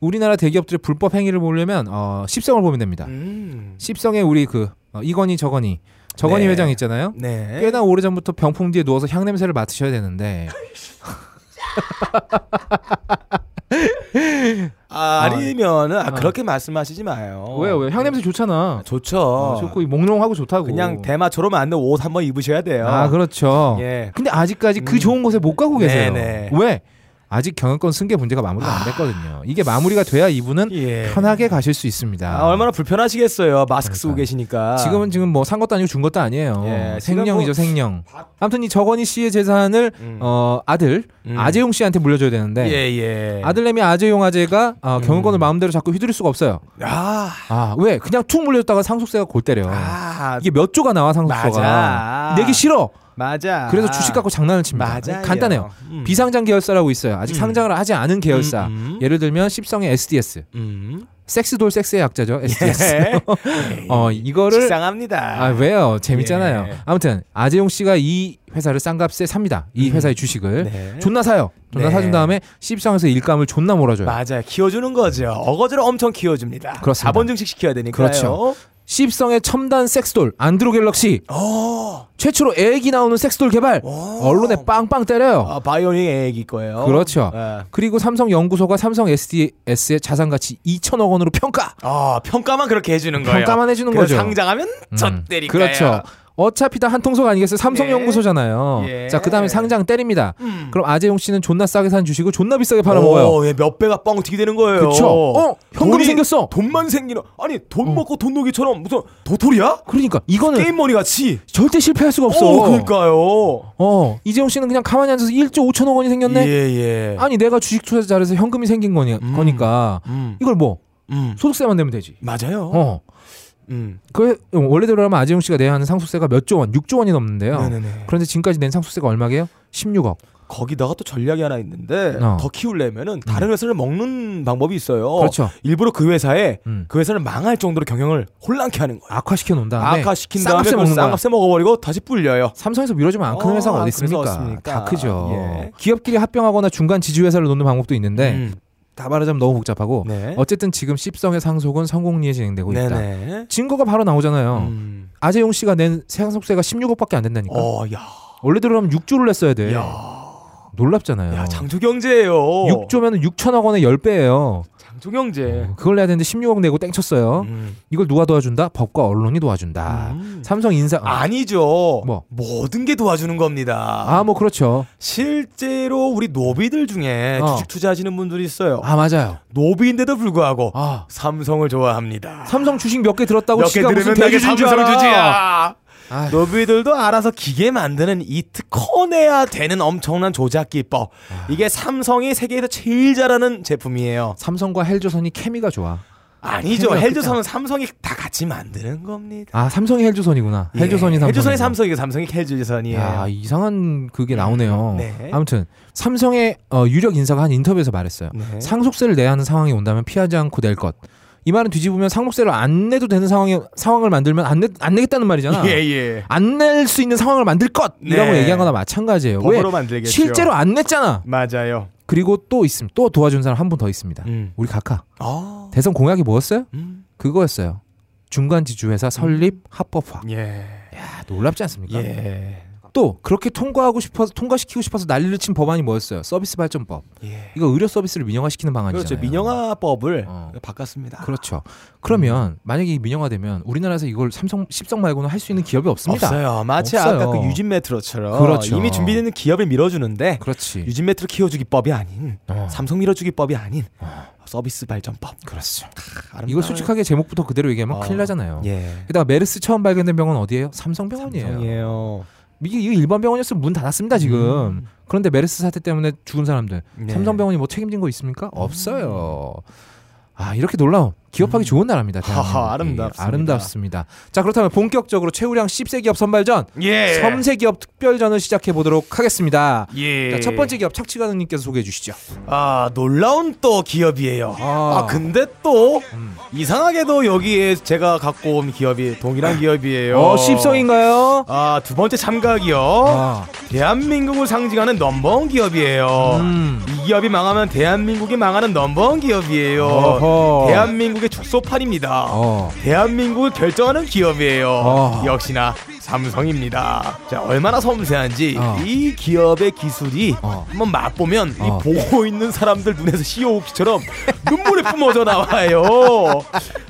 우리나라 대기업들의 불법 행위를 보려면 어, 십성을 보면 됩니다. 음. 십성에 우리 그 어, 이건희 저건희 저건희 네. 회장 있잖아요. 네. 꽤나 오래 전부터 병풍 뒤에 누워서 향 냄새를 맡으셔야 되는데 아, 아니면은 아, 아. 그렇게 말씀하시지 마요. 왜요 왜 향 냄새 좋잖아. 좋죠. 어, 좋고 몽롱하고 좋다고. 그냥 대마초로 만든 옷 한번 입으셔야 돼요. 아 그렇죠. 예. 근데 아직까지 그 음. 좋은 곳에 못 가고 계세요. 네네. 왜? 아직 경영권 승계 문제가 마무리가 안 됐거든요. 이게 마무리가 돼야 이분은 예. 편하게 가실 수 있습니다. 아, 얼마나 불편하시겠어요. 마스크 쓰고 그러니까. 계시니까. 지금은 지금 뭐 산 것도 아니고 준 것도 아니에요. 예, 뭐- 생령. 아무튼 이 저건희 씨의 재산을 음. 어, 아들 음. 아재용 씨한테 물려줘야 되는데 예, 예. 아들내미 아재용 아재가 어, 음. 경영권을 마음대로 자꾸 휘두를 수가 없어요. 아. 아 왜? 그냥 툭 물려줬다가 상속세가 골 때려. 아. 이게 몇 조가 나와 상속세가. 내기 싫어. 맞아. 그래서 주식 갖고 장난을 칩니다. 맞아요. 간단해요. 음. 비상장 계열사라고 있어요. 아직 음. 상장을 하지 않은 계열사. 음, 음. 예를 들면 십성의 SDS. 음. 섹스돌 섹스의 약자죠. SDS. 예. 어 이거를 식상합니다. 아 왜요? 재밌잖아요. 예. 아무튼 아재용 씨가 이 회사를 싼 값에 삽니다. 이 음. 회사의 주식을 네. 존나 사요. 존나 네. 사준 다음에 십성에서 일감을 존나 몰아줘요. 맞아요. 키워주는 거죠. 어거지로 엄청 키워줍니다. 그렇습니다. 자본 증식 시켜야 되니까요. 그렇죠. 십성의 첨단 섹스돌 안드로 갤럭시 어. 최초로 애기 나오는 섹스돌 개발 오. 언론에 빵빵 때려요. 아, bionic 애기 거예요. 그렇죠. 예. 그리고 삼성 연구소가 삼성 SDS의 자산 가치 2천억 원으로 평가. 아 평가만 그렇게 해주는 거예요. 평가만 해주는 거죠. 상장하면 음, 저 때리까요. 그렇죠. 어차피 다 한 통속 아니겠어요? 삼성 예. 연구소잖아요. 예. 자, 그다음에 상장 때립니다. 음. 그럼 아재용 씨는 존나 싸게 산 주식을 존나 비싸게 팔아 먹어요. 오, 예, 몇 배가 뻥 튀게 되는 거예요. 그렇죠. 어, 현금이 돈이- 생겼어. 돈만 생기는 아니 돈 어. 먹고 돈 녹이처럼 무슨 도토리야? 그러니까 이거는 게임 머니 같이. 절대 실패할 수가 없어. 어, 그러니까요. 어, 이재용 씨는 그냥 가만히 앉아서 1조 5천억 원이 생겼네. 예, 예. 아니 내가 주식 투자 잘해서 현금이 생긴 거니, 음. 거니까 음. 이걸 뭐 음. 소득세만 내면 되지. 맞아요. 어. 음. 그 원래대로라면 아재용 씨가 내야 하는 상속세가 몇 조 원, 6조 원이 넘는데요. 네네네. 그런데 지금까지 낸 상속세가 얼마게요? 16억. 거기다가 또 전략이 하나 있는데 어. 더 키우려면은 다른 회사를 먹는 방법이 있어요. 그렇죠. 일부러 그 회사에 음. 그 회사를 망할 정도로 경영을 혼란케 하는 거예요. 악화시켜 놓은 다음에 악화시킨 싼 다음에 값에 그걸 먹는 거야. 싼값에 먹어버리고 다시 불려요. 삼성에서 밀어주면 안큰 어, 회사가 어디 있습니까? 다 크죠. 예. 기업끼리 합병하거나 중간 지주 회사를 놓는 방법도 있는데 음. 다 말하자면 너무 복잡하고 네. 어쨌든 지금 십성의 상속은 성공리에 진행되고 있다. 네네. 증거가 바로 나오잖아요. 음. 아재용 씨가 낸 상속세가 16억밖에 안 된다니까. 어, 야, 원래대로라면 6조를 냈어야 돼. 야, 놀랍잖아요. 야, 장조경제예요. 6조면 6천억 원의 10배예요. 장조경제. 그걸 내야 되는데 16억 내고 땡쳤어요. 음. 이걸 누가 도와준다? 법과 언론이 도와준다. 음. 삼성 인사 아니죠. 뭐? 모든 게 도와주는 겁니다. 아, 뭐 그렇죠. 실제로 우리 노비들 중에 어. 주식 투자하시는 분들이 있어요. 아, 맞아요. 노비인데도 불구하고 아, 삼성을 좋아합니다. 삼성 주식 몇 개 들었다고 몇 개 지가 무슨 대주주인 줄 삼성. 주지야. 아, 노비들도 알아서 기계 만드는 이 특허내야 되는 엄청난 조작 기법. 아. 이게 삼성이 세계에서 제일 잘하는 제품이에요. 삼성과 헬조선이 케미가 좋아. 아니죠. 헬조선은 삼성이 다 같이 만드는 겁니다. 아, 삼성이 헬조선이구나. 예. 헬조선이 삼성. 헬조선이 삼성이고 삼성이 헬조선이에요. 야, 이상한 그게 나오네요. 네. 아무튼 삼성의 어, 유력 인사가 한 인터뷰에서 말했어요. 네. 상속세를 내야 하는 상황이 온다면 피하지 않고 낼 것. 이 말은 뒤집으면 상속세를 안 내도 되는 상황에 상황을 만들면 안, 내, 안 내겠다는 말이잖아. 예, 예. 안 낼 수 있는 상황을 만들 것이라고 네. 얘기한 거나 마찬가지예요. 왜? 만들겠죠. 실제로 안 냈잖아. 맞아요. 그리고 또 있음. 또 도와준 사람 한 분 더 있습니다. 음. 우리 각하. 아. 대선 공약이 뭐였어요? 음. 그거였어요. 중간 지주회사 설립 합법화. 예. 야, 놀랍지 않습니까? 예. 또 그렇게 통과하고 싶어서 통과시키고 싶어서 난리를 친 법안이 뭐였어요? 서비스 발전법. 예. 이거 의료 서비스를 민영화시키는 방안이잖아요. 그렇죠. 민영화법을 어. 바꿨습니다. 그렇죠. 그러면 만약에 이 민영화되면 우리나라에서 이걸 삼성 십성 말고는 할 수 있는 기업이 없습니다. 없어요. 마치 없어요. 아까 그 유진 메트로처럼 그렇죠. 이미 준비되는 기업을 밀어주는데 그렇지. 유진 메트로 키워주기법이 아닌 어. 삼성 밀어주기법이 아닌 서비스 발전법. 그렇죠. 아름다워요. 이거 솔직하게 제목부터 그대로 얘기하면 어. 큰일 나잖아요. 예. 게다가 메르스 처음 발견된 병원 어디예요? 삼성병원이에요. 삼성이에요. 이게 일반 병원이었으면 문 닫았습니다 지금. 음. 그런데 메르스 사태 때문에 죽은 사람들 네. 삼성병원이 뭐 책임진 거 있습니까? 없어요. 아 이렇게 놀라운 기업하기 좋은 나라입니다. 음. 하하, 아름답습니다. 아름답습니다. 자 그렇다면 본격적으로 최우량 10세 기업 선발전, 예. 섬세 기업 특별전을 시작해 보도록 하겠습니다. 예. 자, 첫 번째 기업 착취가능님께서 소개해 주시죠. 아 놀라운 또 기업이에요. 아. 아, 근데 또 음. 이상하게도 여기에 제가 갖고 온 기업이 동일한 기업이에요. 어, 십성인가요? 아두 번째 참가 기업 아, 대한민국을 상징하는 넘버원 기업이에요. 음. 이 기업이 망하면 대한민국이 망하는 넘버원 기업이에요. 어허. 대한민국 의 축소판입니다. 어. 대한민국을 결정하는 기업이에요. 어. 역시나 삼성입니다. 자, 얼마나 섬세한지 어. 이 기업의 기술이 어. 한번 맛보면 어. 이 보고 있는 사람들 눈에서 시오옥시처럼 눈물이 뿜어져 나와요.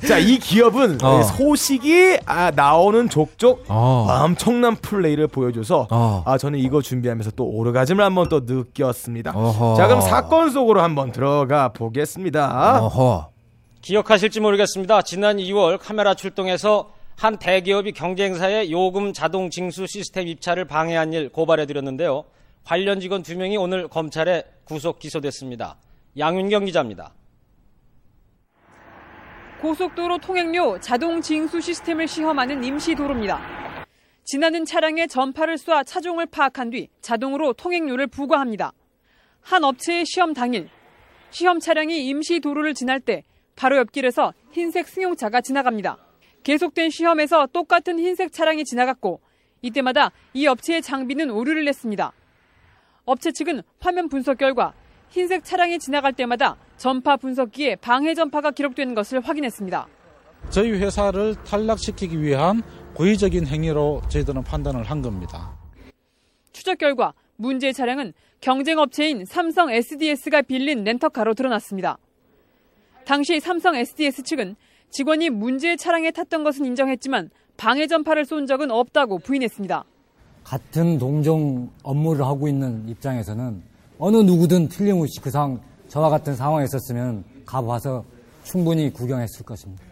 자, 이 기업은 어. 소식이 아, 나오는 족족 어. 엄청난 플레이를 보여줘서 어. 아 저는 이거 준비하면서 또 오르가즘을 한번 또 느꼈습니다. 어허. 자 그럼 사건 속으로 한번 들어가 보겠습니다. 어허. 기억하실지 모르겠습니다. 지난 2월 카메라 출동해서 한 대기업이 경쟁사의 요금 자동 징수 시스템 입찰을 방해한 일 고발해 드렸는데요. 관련 직원 2명이 오늘 검찰에 구속 기소됐습니다. 양윤경 기자입니다. 고속도로 통행료 자동 징수 시스템을 시험하는 임시 도로입니다. 지나는 차량의 전파를 쏴 차종을 파악한 뒤 자동으로 통행료를 부과합니다. 한 업체의 시험 당일 시험 차량이 임시 도로를 지날 때 바로 옆길에서 흰색 승용차가 지나갑니다. 계속된 시험에서 똑같은 흰색 차량이 지나갔고 이때마다 이 업체의 장비는 오류를 냈습니다. 업체 측은 화면 분석 결과 흰색 차량이 지나갈 때마다 전파 분석기에 방해 전파가 기록되는 것을 확인했습니다. 저희 회사를 탈락시키기 위한 고의적인 행위로 저희들은 판단을 한 겁니다. 추적 결과 문제의 차량은 경쟁 업체인 삼성 SDS가 빌린 렌터카로 드러났습니다. 당시 삼성 SDS 측은 직원이 문제의 차량에 탔던 것은 인정했지만 방해 전파를 쏜 적은 없다고 부인했습니다. 같은 동종 업무를 하고 있는 입장에서는 어느 누구든 틀림없이 그상 저와 같은 상황에 있었으면 가봐서 충분히 구경했을 것입니다.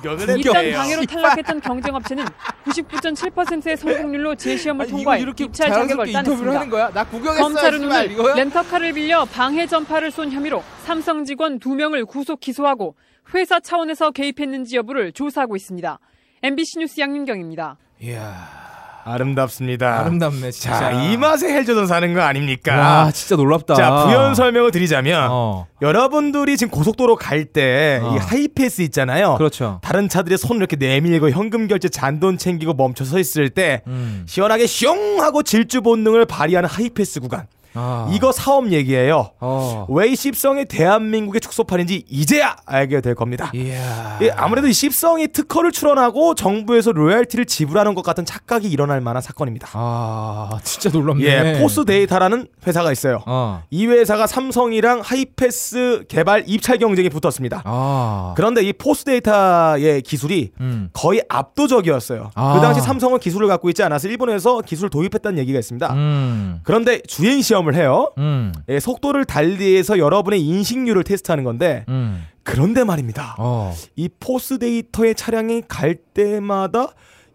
구경을 입단 방해로 탈락했던 경쟁업체는 99.7%의 성공률로 재시험을 통과해 입찰 자격을 따냈습니다. 거야? 나 구경했어. 검찰은 오늘 렌터카를 빌려 방해 전파를 쏜 혐의로 삼성 직원 2명을 구속 기소하고 회사 차원에서 개입했는지 여부를 조사하고 있습니다. MBC 뉴스 양윤경입니다. 이야. 아름답습니다. 아름답네 진짜. 자, 이 맛에 헬조선 사는 거 아닙니까? 와, 진짜 놀랍다. 자, 부연 설명을 드리자면 어. 여러분들이 지금 고속도로 갈 때이 어. 하이패스 있잖아요. 그렇죠. 다른 차들이 손을 이렇게 내밀고 현금 결제 잔돈 챙기고 멈춰 서 있을 때 음. 시원하게 슝 하고 질주 본능을 발휘하는 하이패스 구간. 아. 이거 사업 얘기예요. 어. 왜 십성이 대한민국의 축소판인지 이제야 알게 될 겁니다. 이야. 예, 아무래도 이 십성이 특허를 출원하고 정부에서 로열티를 지불하는 것 같은 착각이 일어날 만한 사건입니다. 아, 진짜 놀랍네. 예, 포스 데이터라는 회사가 있어요. 어. 이 회사가 삼성이랑 하이패스 개발 입찰 경쟁에 붙었습니다. 아. 그런데 이 포스 데이터의 기술이 음. 거의 압도적이었어요. 아. 그 당시 삼성은 기술을 갖고 있지 않아서 일본에서 기술을 도입했다는 얘기가 있습니다. 음. 그런데 주행 시험 을 해요. 음. 예, 속도를 달리해서 여러분의 인식률을 테스트하는 건데 음. 그런데 말입니다. 어. 이 포스 데이터의 차량이 갈 때마다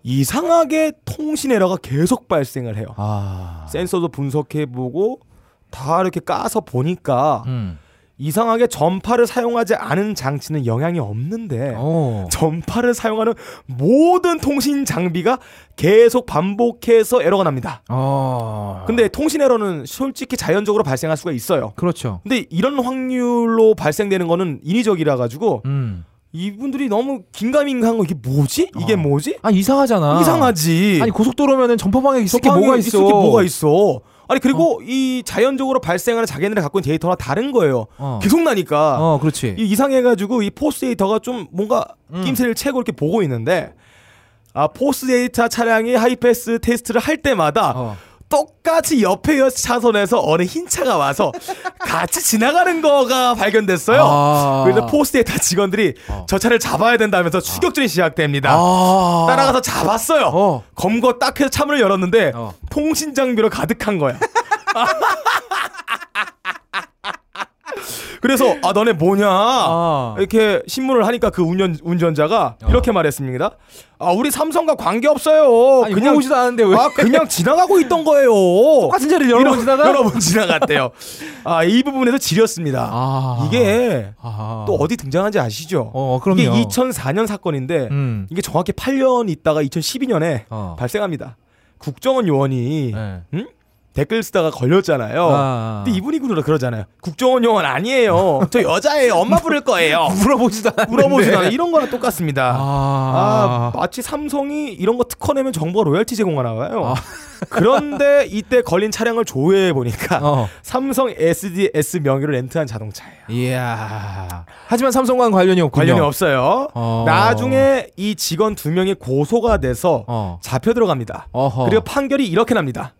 이상하게 통신 에러가 계속 발생을 해요. 아. 센서도 분석해보고 다 이렇게 까서 보니까 음. 이상하게 전파를 사용하지 않은 장치는 영향이 없는데 어. 전파를 사용하는 모든 통신 장비가 계속 반복해서 에러가 납니다. 어. 근데 통신 에러는 솔직히 자연적으로 발생할 수가 있어요. 그렇죠. 근데 이런 확률로 발생되는 거는 인위적이라 가지고 음. 이분들이 너무 긴가민가한 거 이게 뭐지? 이게 어. 뭐지? 아 이상하잖아. 이상하지. 아니 고속도로면은 전파방에 있을 게 뭐가 있을 있어? 게 뭐가 있어? 아니 그리고 이 자연적으로 발생하는 자기네들이 갖고 있는 데이터가 다른 거예요. 어. 계속 나니까 어, 그렇지. 이 이상해가지고 이 포스 데이터가 좀 뭔가 음. 낌새를 채고 이렇게 보고 있는데 아 포스 데이터 차량이 하이패스 테스트를 할 때마다 어. 똑같이 옆에 차선에서 어느 흰 차가 와서 같이 지나가는 거가 발견됐어요. 아. 그래서 포스 데이터 직원들이 어. 저 차를 잡아야 된다면서 추격전이 시작됩니다. 아. 따라가서 잡았어요. 어. 검거 딱 해서 차문을 열었는데 어. 통신 장비로 가득한 거야. 그래서 아 너네 뭐냐 아. 이렇게 신문을 하니까 그 운전 운전자가 어. 이렇게 말했습니다. 아 우리 삼성과 관계 없어요. 아니, 물어보지도 않았는데 왜? 아 그냥 지나가고 있던 거예요. 똑같은 자리를 여러 번 지나가? 여러 번 지나갔대요. 아 이 부분에서 지렸습니다. 아. 이게 아. 또 어디 등장한지 아시죠? 어, 그럼요. 이게 2004년 사건인데 음. 이게 정확히 8년 있다가 2012년에 어. 발생합니다. 국정원 요원이 네. 응? 댓글 쓰다가 걸렸잖아요. 아. 근데 이분이 그러 그러잖아요. 국정원 요원 아니에요. 저 여자예요. 엄마 부를 거예요. 물어보지도 않았는데. 물어보지도 않아요. 이런 거랑 똑같습니다. 아, 아. 마치 삼성이 이런 거 특허 내면 정부가 로열티 제공하나 봐요. 아. 그런데 이때 걸린 차량을 조회해 보니까 어. 삼성 SDS 명의로 렌트한 자동차예요. 이야. 하지만 삼성과는 관련이 없군요. 관련이 없어요. 어. 나중에 이 직원 두 명이 고소가 돼서 어. 잡혀 들어갑니다. 어허. 그리고 판결이 이렇게 납니다.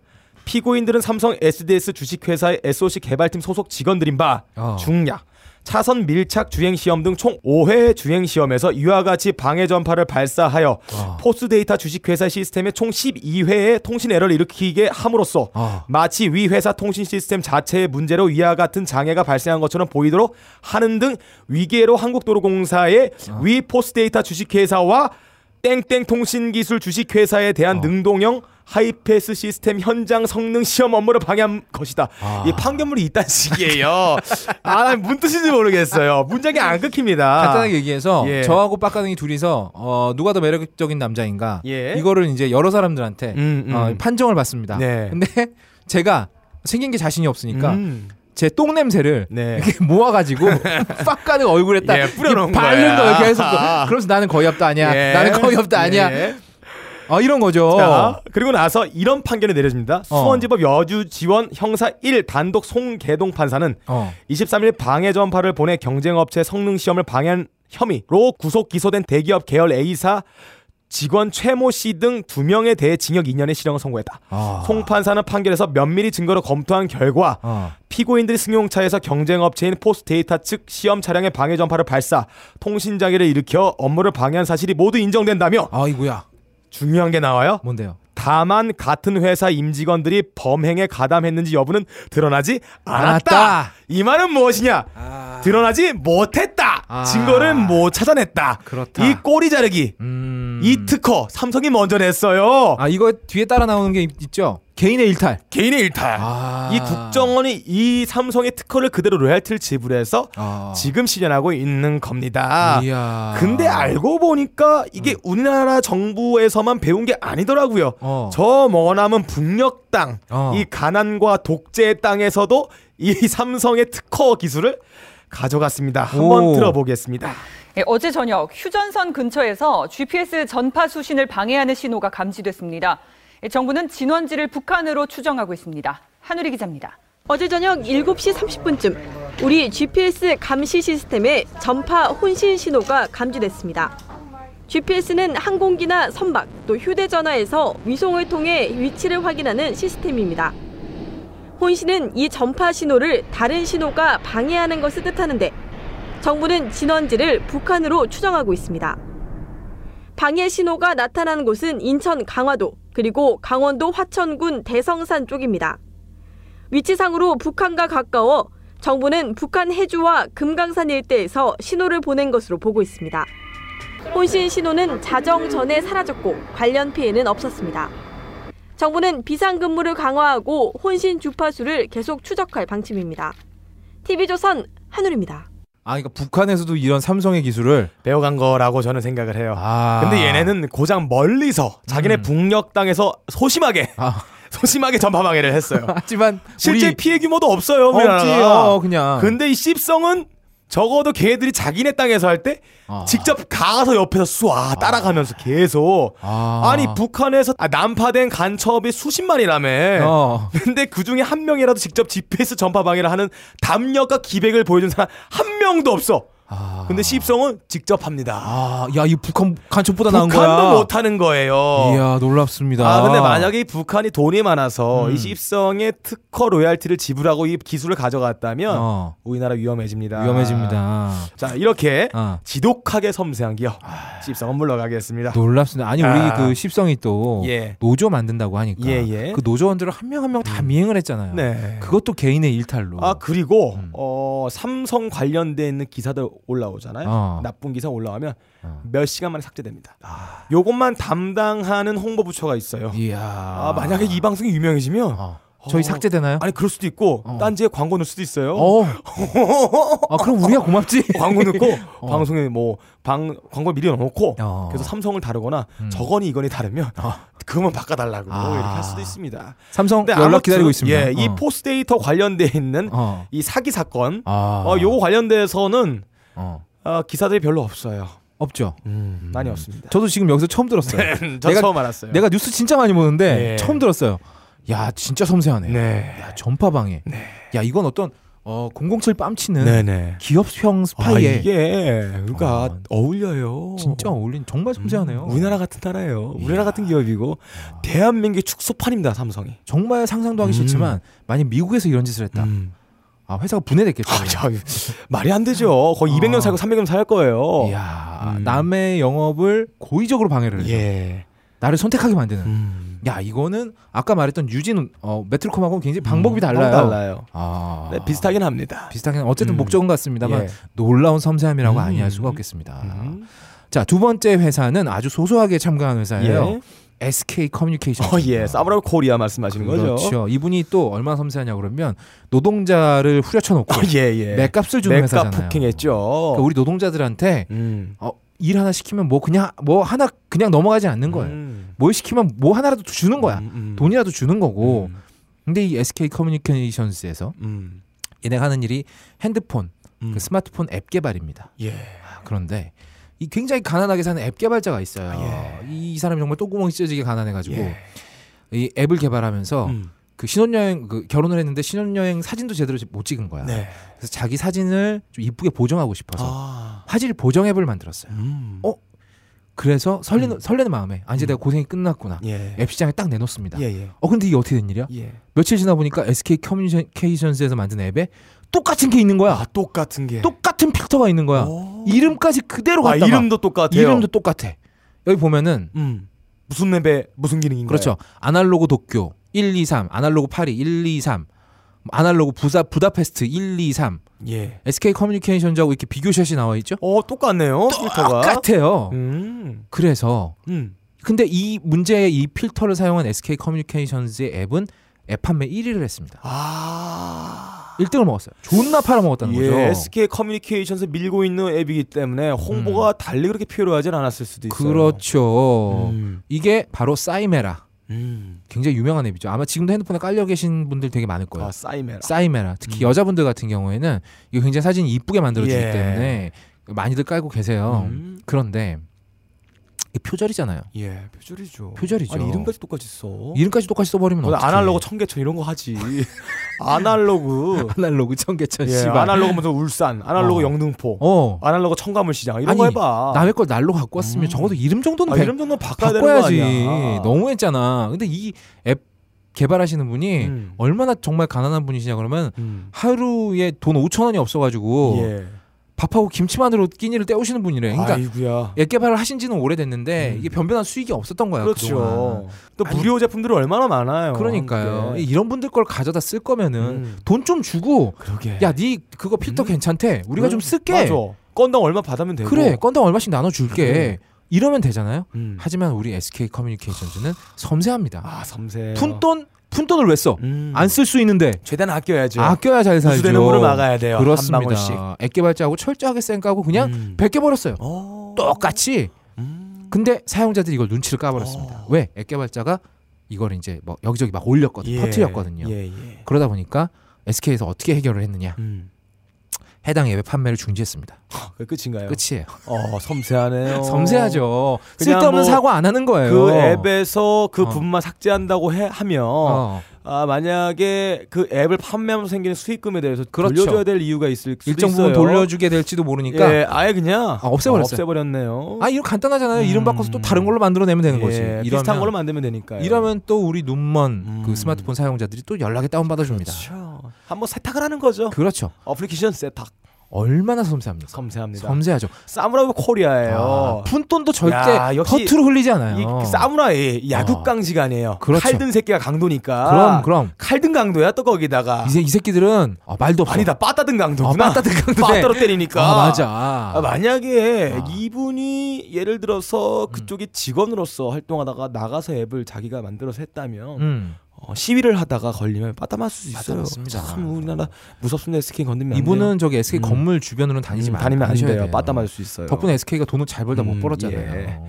피고인들은 삼성 SDS 주식회사의 SOC 개발팀 소속 직원들인 바 어. 중약 차선 밀착 주행 시험 등 총 5회 주행 시험에서 이와 같이 방해 전파를 발사하여 어. 포스 데이터 주식회사 시스템에 총 12회의 통신 에러를 일으키게 함으로써 어. 마치 위 회사 통신 시스템 자체의 문제로 위와 같은 장애가 발생한 것처럼 보이도록 하는 등 위계로 한국도로공사의 어. 위 포스 데이터 주식회사와 땡땡 통신기술 주식회사에 대한 어. 능동형 하이패스 시스템 현장 성능 시험 업무를 방해한 것이다. 아. 이 판결문이 이딴 식이에요. 아, 난뭔 뜻인지 모르겠어요. 문장이 안 끊깁니다. 간단하게 얘기해서 예. 저하고 빡가능이 둘이서 어, 누가 더 매력적인 남자인가 예. 이거를 이제 여러 사람들한테 음, 음. 어, 판정을 받습니다. 네. 근데 제가 생긴 게 자신이 없으니까 음. 제똥 냄새를 네. 이렇게 모아가지고 빡가능 얼굴에 딱 예, 뿌려놓은 이렇게 바른 거야. 거예요. 계속 그래서 나는 거의 없다 아니야. 예. 나는 거의 없다 아니야. 예. 아 이런 거죠. 자, 그리고 나서 이런 판결이 내려집니다. 어. 수원지법 여주지원 형사 1 단독 송계동 판사는 어. 23일 방해 전파를 보내 경쟁업체 성능 시험을 방해한 혐의로 구속 기소된 대기업 계열 A사 직원 최모 씨 등 두 명에 대해 징역 2년의 실형을 선고했다. 아. 송 판사는 판결에서 면밀히 증거를 검토한 결과 어. 피고인들이 승용차에서 경쟁업체인 포스데이터 측 시험 차량의 방해 전파를 발사, 통신 장애를 일으켜 업무를 방해한 사실이 모두 인정된다며 아이고야. 중요한 게 나와요. 뭔데요? 다만 같은 회사 임직원들이 범행에 가담했는지 여부는 드러나지 않았다. 않았다. 이 말은 무엇이냐? 드러나지 못했다. 아. 증거를 못 찾아냈다. 그렇다. 이 꼬리 자르기. 음. 이 특허 삼성이 먼저 냈어요. 아 이거 뒤에 따라 나오는 게 있- 있죠. 개인의 일탈. 개인의 일탈. 아. 이 국정원이 이 삼성의 특허를 그대로 로얄티를 지불해서 아. 지금 실현하고 있는 겁니다. 이야. 근데 알고 보니까 이게 우리나라 정부에서만 배운 게 아니더라고요. 어. 저 머나먼 북녘 땅, 어. 이 가난과 독재의 땅에서도 이 삼성의 특허 기술을 가져갔습니다. 한번 오. 들어보겠습니다. 예, 어제 저녁 휴전선 근처에서 GPS 전파 수신을 방해하는 신호가 감지됐습니다. 예, 정부는 진원지를 북한으로 추정하고 있습니다. 한우리 기자입니다. 어제 저녁 7시 30분쯤 우리 GPS 감시 시스템에 전파 혼신 신호가 감지됐습니다. GPS는 항공기나 선박 또 휴대전화에서 위성을 통해 위치를 확인하는 시스템입니다. 혼신은 이 전파 신호를 다른 신호가 방해하는 것을 뜻하는데 정부는 진원지를 북한으로 추정하고 있습니다. 방해 신호가 나타나는 곳은 인천 강화도 그리고 강원도 화천군 대성산 쪽입니다. 위치상으로 북한과 가까워 정부는 북한 해주와 금강산 일대에서 신호를 보낸 것으로 보고 있습니다. 혼신 신호는 자정 전에 사라졌고 관련 피해는 없었습니다. 정부는 비상근무를 강화하고 혼신 주파수를 계속 추적할 방침입니다. TV조선 한울입니다. 아 그러니까 북한에서도 이런 삼성의 기술을 배워간 거라고 저는 생각을 해요. 아. 근데 얘네는 고장 멀리서 자기네 음. 북녘 땅에서 소심하게 아. 소심하게 전파 방해를 했어요. 하지만 실제 우리 피해 규모도 없어요. 없지. 우리나라가. 어, 그냥. 근데 이 씹성은 적어도 걔들이 자기네 땅에서 할때 아. 직접 가서 옆에서 쏴 따라가면서 계속 아. 아니 북한에서 아, 난파된 간첩이 수십만이라며 어. 근데 그 중에 한 명이라도 직접 GPS 전파 방해를 하는 담력과 기백을 보여준 사람 한 명도 없어 아. 근데 씹성은 직접 합니다 아, 야, 이 북한 간첩보다 나은 거야. 북한도 못 하는 거예요 이야, 놀랍습니다. 아 근데 만약에 이 북한이 돈이 많아서 음. 이 씹성의 특허 로얄티를 지불하고 이 기술을 가져갔다면 어, 우리나라 위험해집니다 위험해집니다. 자 이렇게 아. 지독하게 섬세한 기업 씹성은 물러가겠습니다 놀랍습니다. 아니 아. 우리 그 십성이 또 예. 노조 만든다고 하니까 예, 예. 그 노조원들을 한 명 한 명 다 미행을 했잖아요. 네. 그것도 개인의 일탈로. 아 그리고 음. 어 삼성 관련돼 있는 기사들 올라오잖아요. 어. 나쁜 기사 올라오면 어. 몇 시간 만에 삭제됩니다. 요것만 담당하는 홍보 부처가 있어요. 이야. 아 만약에 이 방송이 유명해지면 어. 저희 어. 삭제되나요? 아니 그럴 수도 있고 어. 딴지에 광고 넣을 수도 있어요. 어. 아 그럼 우리가 고맙지. 광고 넣고 어. 방송에 뭐 방 광고 미리 넣어놓고 어. 그래서 삼성을 다루거나 음. 저건이 이건이 다르면 어. 그거만 바꿔달라고 아. 이렇게 할 수도 있습니다. 삼성 연락 아무튼, 기다리고 있습니다. 예, 이 어. 포스데이터 관련돼 있는 어. 이 사기 사건, 아. 어, 요거 관련돼서는 어. 어, 기사들이 별로 없어요. 없죠. 많이 없습니다. 저도 지금 여기서 처음 들었어요. 저 내가- 처음 알았어요. 내가 뉴스 진짜 많이 보는데 예. 처음 들었어요. 야 진짜 섬세하네요. 네. 야 전파방해. 야 이건 어떤 어 007 뺨치는 네네. 기업형 아, 스파이에 이게 그러니까 아, 어울려요. 진짜 어울린 정말 섬세하네요. 음, 우리나라 같은 나라예요. 이야. 우리나라 같은 기업이고 대한민국의 축소판입니다. 삼성이. 정말 상상도 하기 음. 싫지만 만약 미국에서 이런 짓을 했다. 음. 아 회사가 분해됐겠죠. 아, 저, 말이 안 되죠. 거의 200년 아. 살고 300년 살 거예요. 이야 음. 남의 영업을 고의적으로 방해를 해서 예. 나를 선택하게 만드는. 음. 야 이거는 아까 말했던 유진 어, 메트로콤하고는 굉장히 방법이 달라요. 음, 달라요. 아 네, 비슷하긴 합니다. 비슷하긴 어쨌든 음. 목적은 같습니다만 예. 놀라운 섬세함이라고 음. 아니할 수가 없겠습니다. 음. 자두 번째 회사는 아주 소소하게 참가한 회사예요. 예. SK 커뮤니케이션. 어, 예. 사무라이 코리아 말씀하시는 거죠? 그렇죠. 이분이 또 얼마나 섬세하냐 그러면 노동자를 후려쳐 놓고 어, 예, 예. 맥값을 주는 맥값 회사잖아요. 폭행했죠. 그러니까 우리 노동자들한테 음. 어, 일 하나 시키면 뭐 그냥 뭐 하나 그냥 넘어가지 않는 거예요. 음. 뭘 시키면 뭐 하나라도 주는 거야. 음, 음. 돈이라도 주는 거고. 음. 근데 이 SK 커뮤니케이션스에서 음. 얘네가 하는 일이 핸드폰, 음. 그 스마트폰 앱 개발입니다. 예. 아, 그런데 이 굉장히 가난하게 사는 앱 개발자가 있어요. 예. 이, 이 사람이 정말 똥구멍이 찢어지게 가난해가지고 예. 이 앱을 개발하면서 음. 그 신혼여행 그 결혼을 했는데 신혼여행 사진도 제대로 못 찍은 거야. 네. 그래서 자기 사진을 좀 이쁘게 보정하고 싶어서 아. 화질 보정 앱을 만들었어요. 음. 어? 그래서 설레는 음. 설레는 마음에 아 이제 음. 내가 고생이 끝났구나. 예. 앱 시장에 딱 내놓습니다. 예, 예. 어 근데 이게 어떻게 된 일이야? 예. 며칠 지나 보니까 SK 커뮤니케이션스에서 만든 앱에 똑같은 게 있는 거야. 아, 똑같은 게. 똑같은 필터가 있는 거야. 오. 이름까지 그대로 아, 갖다가 이름도 똑같아요. 이름도 똑같아. 여기 보면은 음. 무슨 앱에 무슨 기능인가요? 그렇죠. 아날로그 도쿄 1, 2, 3, 아날로그 파리 1, 2, 3, 아날로그 부사 부다페스트 1, 2, 3. 예. SK 커뮤니케이션즈하고 이렇게 비교샷이 나와 있죠? 어, 똑같네요. 필터가. 똑같아요. 음. 그래서 음. 근데 이 문제의 이 필터를 사용한 SK 커뮤니케이션즈의 앱은 앱 판매 1위를 했습니다. 아. 1등을 먹었어요. 존나 팔아먹었다는 예, 거죠. SK 커뮤니케이션스 밀고 있는 앱이기 때문에 홍보가 달리 그렇게 필요하진 않았을 수도 있어요. 음. 그렇죠. 음. 이게 바로 사이메라. 음. 굉장히 유명한 앱이죠. 아마 지금도 핸드폰에 깔려 계신 분들 되게 많을 거예요. 아, 사이메라. 사이메라. 특히 음. 여자분들 같은 경우에는 이거 굉장히 사진이 이쁘게 만들어주기 예. 때문에 많이들 깔고 계세요. 음. 그런데 이 표절이잖아요. 예, 표절이죠. 표절이죠. 아니, 이름까지 똑같이 써. 이름까지 똑같이 써버리면 어떡해. 아날로그 청계천 이런 거 하지. 아날로그. 아날로그 청계천 예. 아날로그 무슨 울산, 아날로그 어. 영등포, 어. 아날로그 청가물 시장 이런 아니, 거 해봐. 남의 걸 날로 갖고 왔으면 음. 적어도 이름 정도는 아, 백- 이름 정도 바꿔야 바꿔야지. 너무했잖아. 근데 이 앱 개발하시는 분이 음. 얼마나 정말 가난한 분이시냐 그러면 음. 하루에 돈 5천 원이 없어가지고 예. 밥하고 김치만으로 끼니를 때우시는 분이래. 그러니까 아이구야. 앱 개발을 하신 지는 오래됐는데 음. 이게 변변한 수익이 없었던 거야. 그동안. 그렇죠. 또 아니, 무료 제품들이 얼마나 많아요. 그러니까요. 한국에. 이런 분들 걸 가져다 쓸 거면은 음. 돈좀 주고 그러게. 야, 네 그거 필터 음. 괜찮대. 우리가 그래, 좀 쓸게. 맞아. 건당 얼마 받으면 되고. 그래. 건당 얼마씩 나눠 줄게. 이러면 되잖아요. 음. 하지만 우리 SK 커뮤니케이션즈는 섬세합니다. 아 섬세. 푼돈 푼 돈을 왜 써? 음. 안쓸 수 있는데 최대한 아껴야죠. 아껴야 잘 살죠. 누수되는 물을 막아야 돼요. 한 방울씩. 그렇습니다. 앱 개발자하고 철저하게 쌩 까고 그냥 음. 베껴 버렸어요. 어. 똑같이. 음. 근데 사용자들이 이걸 눈치를 까버렸습니다. 어. 왜? 앱 개발자가 이걸 이제 뭐 여기저기 막 올렸거든, 예. 퍼뜨렸거든요. 예, 예. 그러다 보니까 SK에서 어떻게 해결을 했느냐? 음. 해당 앱의 판매를 중지했습니다. 그 끝인가요? 끝이에요. 어, 섬세하네요. 섬세하죠. 쓸데없는 뭐 사고 안 하는 거예요. 그 앱에서 그 어. 분만 삭제한다고 해, 하면 어. 아 만약에 그 앱을 판매하면서 생기는 수익금에 대해서 그렇죠. 돌려줘야 될 이유가 있을 수도 일정 있어요. 부분 돌려주게 될지도 모르니까 예, 아예 그냥 아, 없애버렸어요. 없애버렸네요. 아 이거 간단하잖아요. 이름 음. 바꿔서 또 다른 걸로 만들어내면 되는 거지. 예, 이러면 비슷한 걸로 만들면 되니까요. 이러면 또 우리 눈먼 음. 그 스마트폰 사용자들이 또 연락에 다운 받아줍니다. 그렇죠. 한번 세탁을 하는 거죠. 그렇죠. 어플리케이션 세탁 얼마나 섬세합니까? 섬세합니다. 섬세하죠. 사무라이 코리아예요. 아, 푼돈도 절대 야, 허투루 흘리지 않아요. 이 사무라이 야국강지가 아니에요. 그렇죠. 칼든 새끼가 강도니까. 그럼 그럼 칼든 강도야 또 거기다가. 이, 새, 이 새끼들은 아, 말도 없어. 아니다 빠따든 아, 강도구나. 빠따든 강도네. 빠따로 때리니까. 아, 맞아. 아, 만약에 아. 이분이 예를 들어서 음. 그쪽에 직원으로서 활동하다가 나가서 앱을 자기가 만들어서 했다면 음. 어, 시위를 하다가 걸리면 빠따 맞을 수 있어요. 맞습니다. 참 우리나라 무섭습니다. SK 건드리면 안 이분은 저기 SK 음. 건물 주변으로는 돼요. 다니지 음, 마. 다니면 안 돼요. 빠따 맞을 수 있어요. 덕분에 SK가 돈을 잘 벌다 못 음, 벌었잖아요. 예.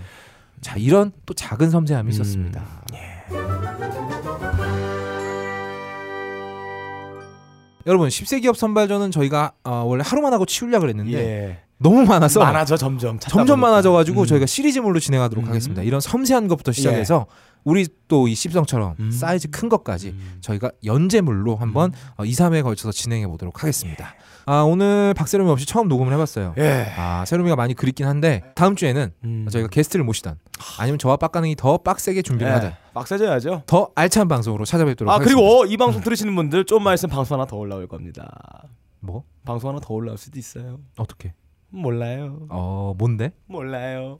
자 이런 또 작은 섬세함이 음, 있었습니다. 여러분 10세 기업 선발전은 저희가 어, 원래 하루만 하고 치우려고 그랬는데 예. 너무 많아서 많아져 점점. 점점. 많아져가지고 음. 저희가 시리즈물로 진행하도록 음. 하겠습니다. 이런 섬세한 것부터 시작해서 우리 또이 십성처럼 음. 사이즈 큰 것까지 저희가 연재물로 한번 어, 2, 3회에 걸쳐서 진행해 보도록 하겠습니다. 아, 오늘 박세롬이 없이 처음 녹음을 해봤어요. 예. 아, 세롬이가 많이 그립긴 한데 다음 주에는 음. 저희가 게스트를 모시던 아니면 저와 빡가능이 더 빡세게 준비를 예. 하든 빡세져야죠. 더 알찬 방송으로 찾아뵙도록 아 하겠습니다. 그리고 이 방송 들으시는 분들 좀만 있으면 방송 하나 더 올라올 겁니다. 뭐 방송 하나 더 올라올 수도 있어요. 어떻게? 몰라요. 어 뭔데? 몰라요.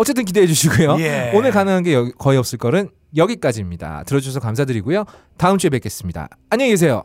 어쨌든 기대해 주시고요. 예. 오늘 가능한 게 여- 거의 없을 거는 여기까지입니다. 들어주셔서 감사드리고요. 다음 주에 뵙겠습니다. 안녕히 계세요.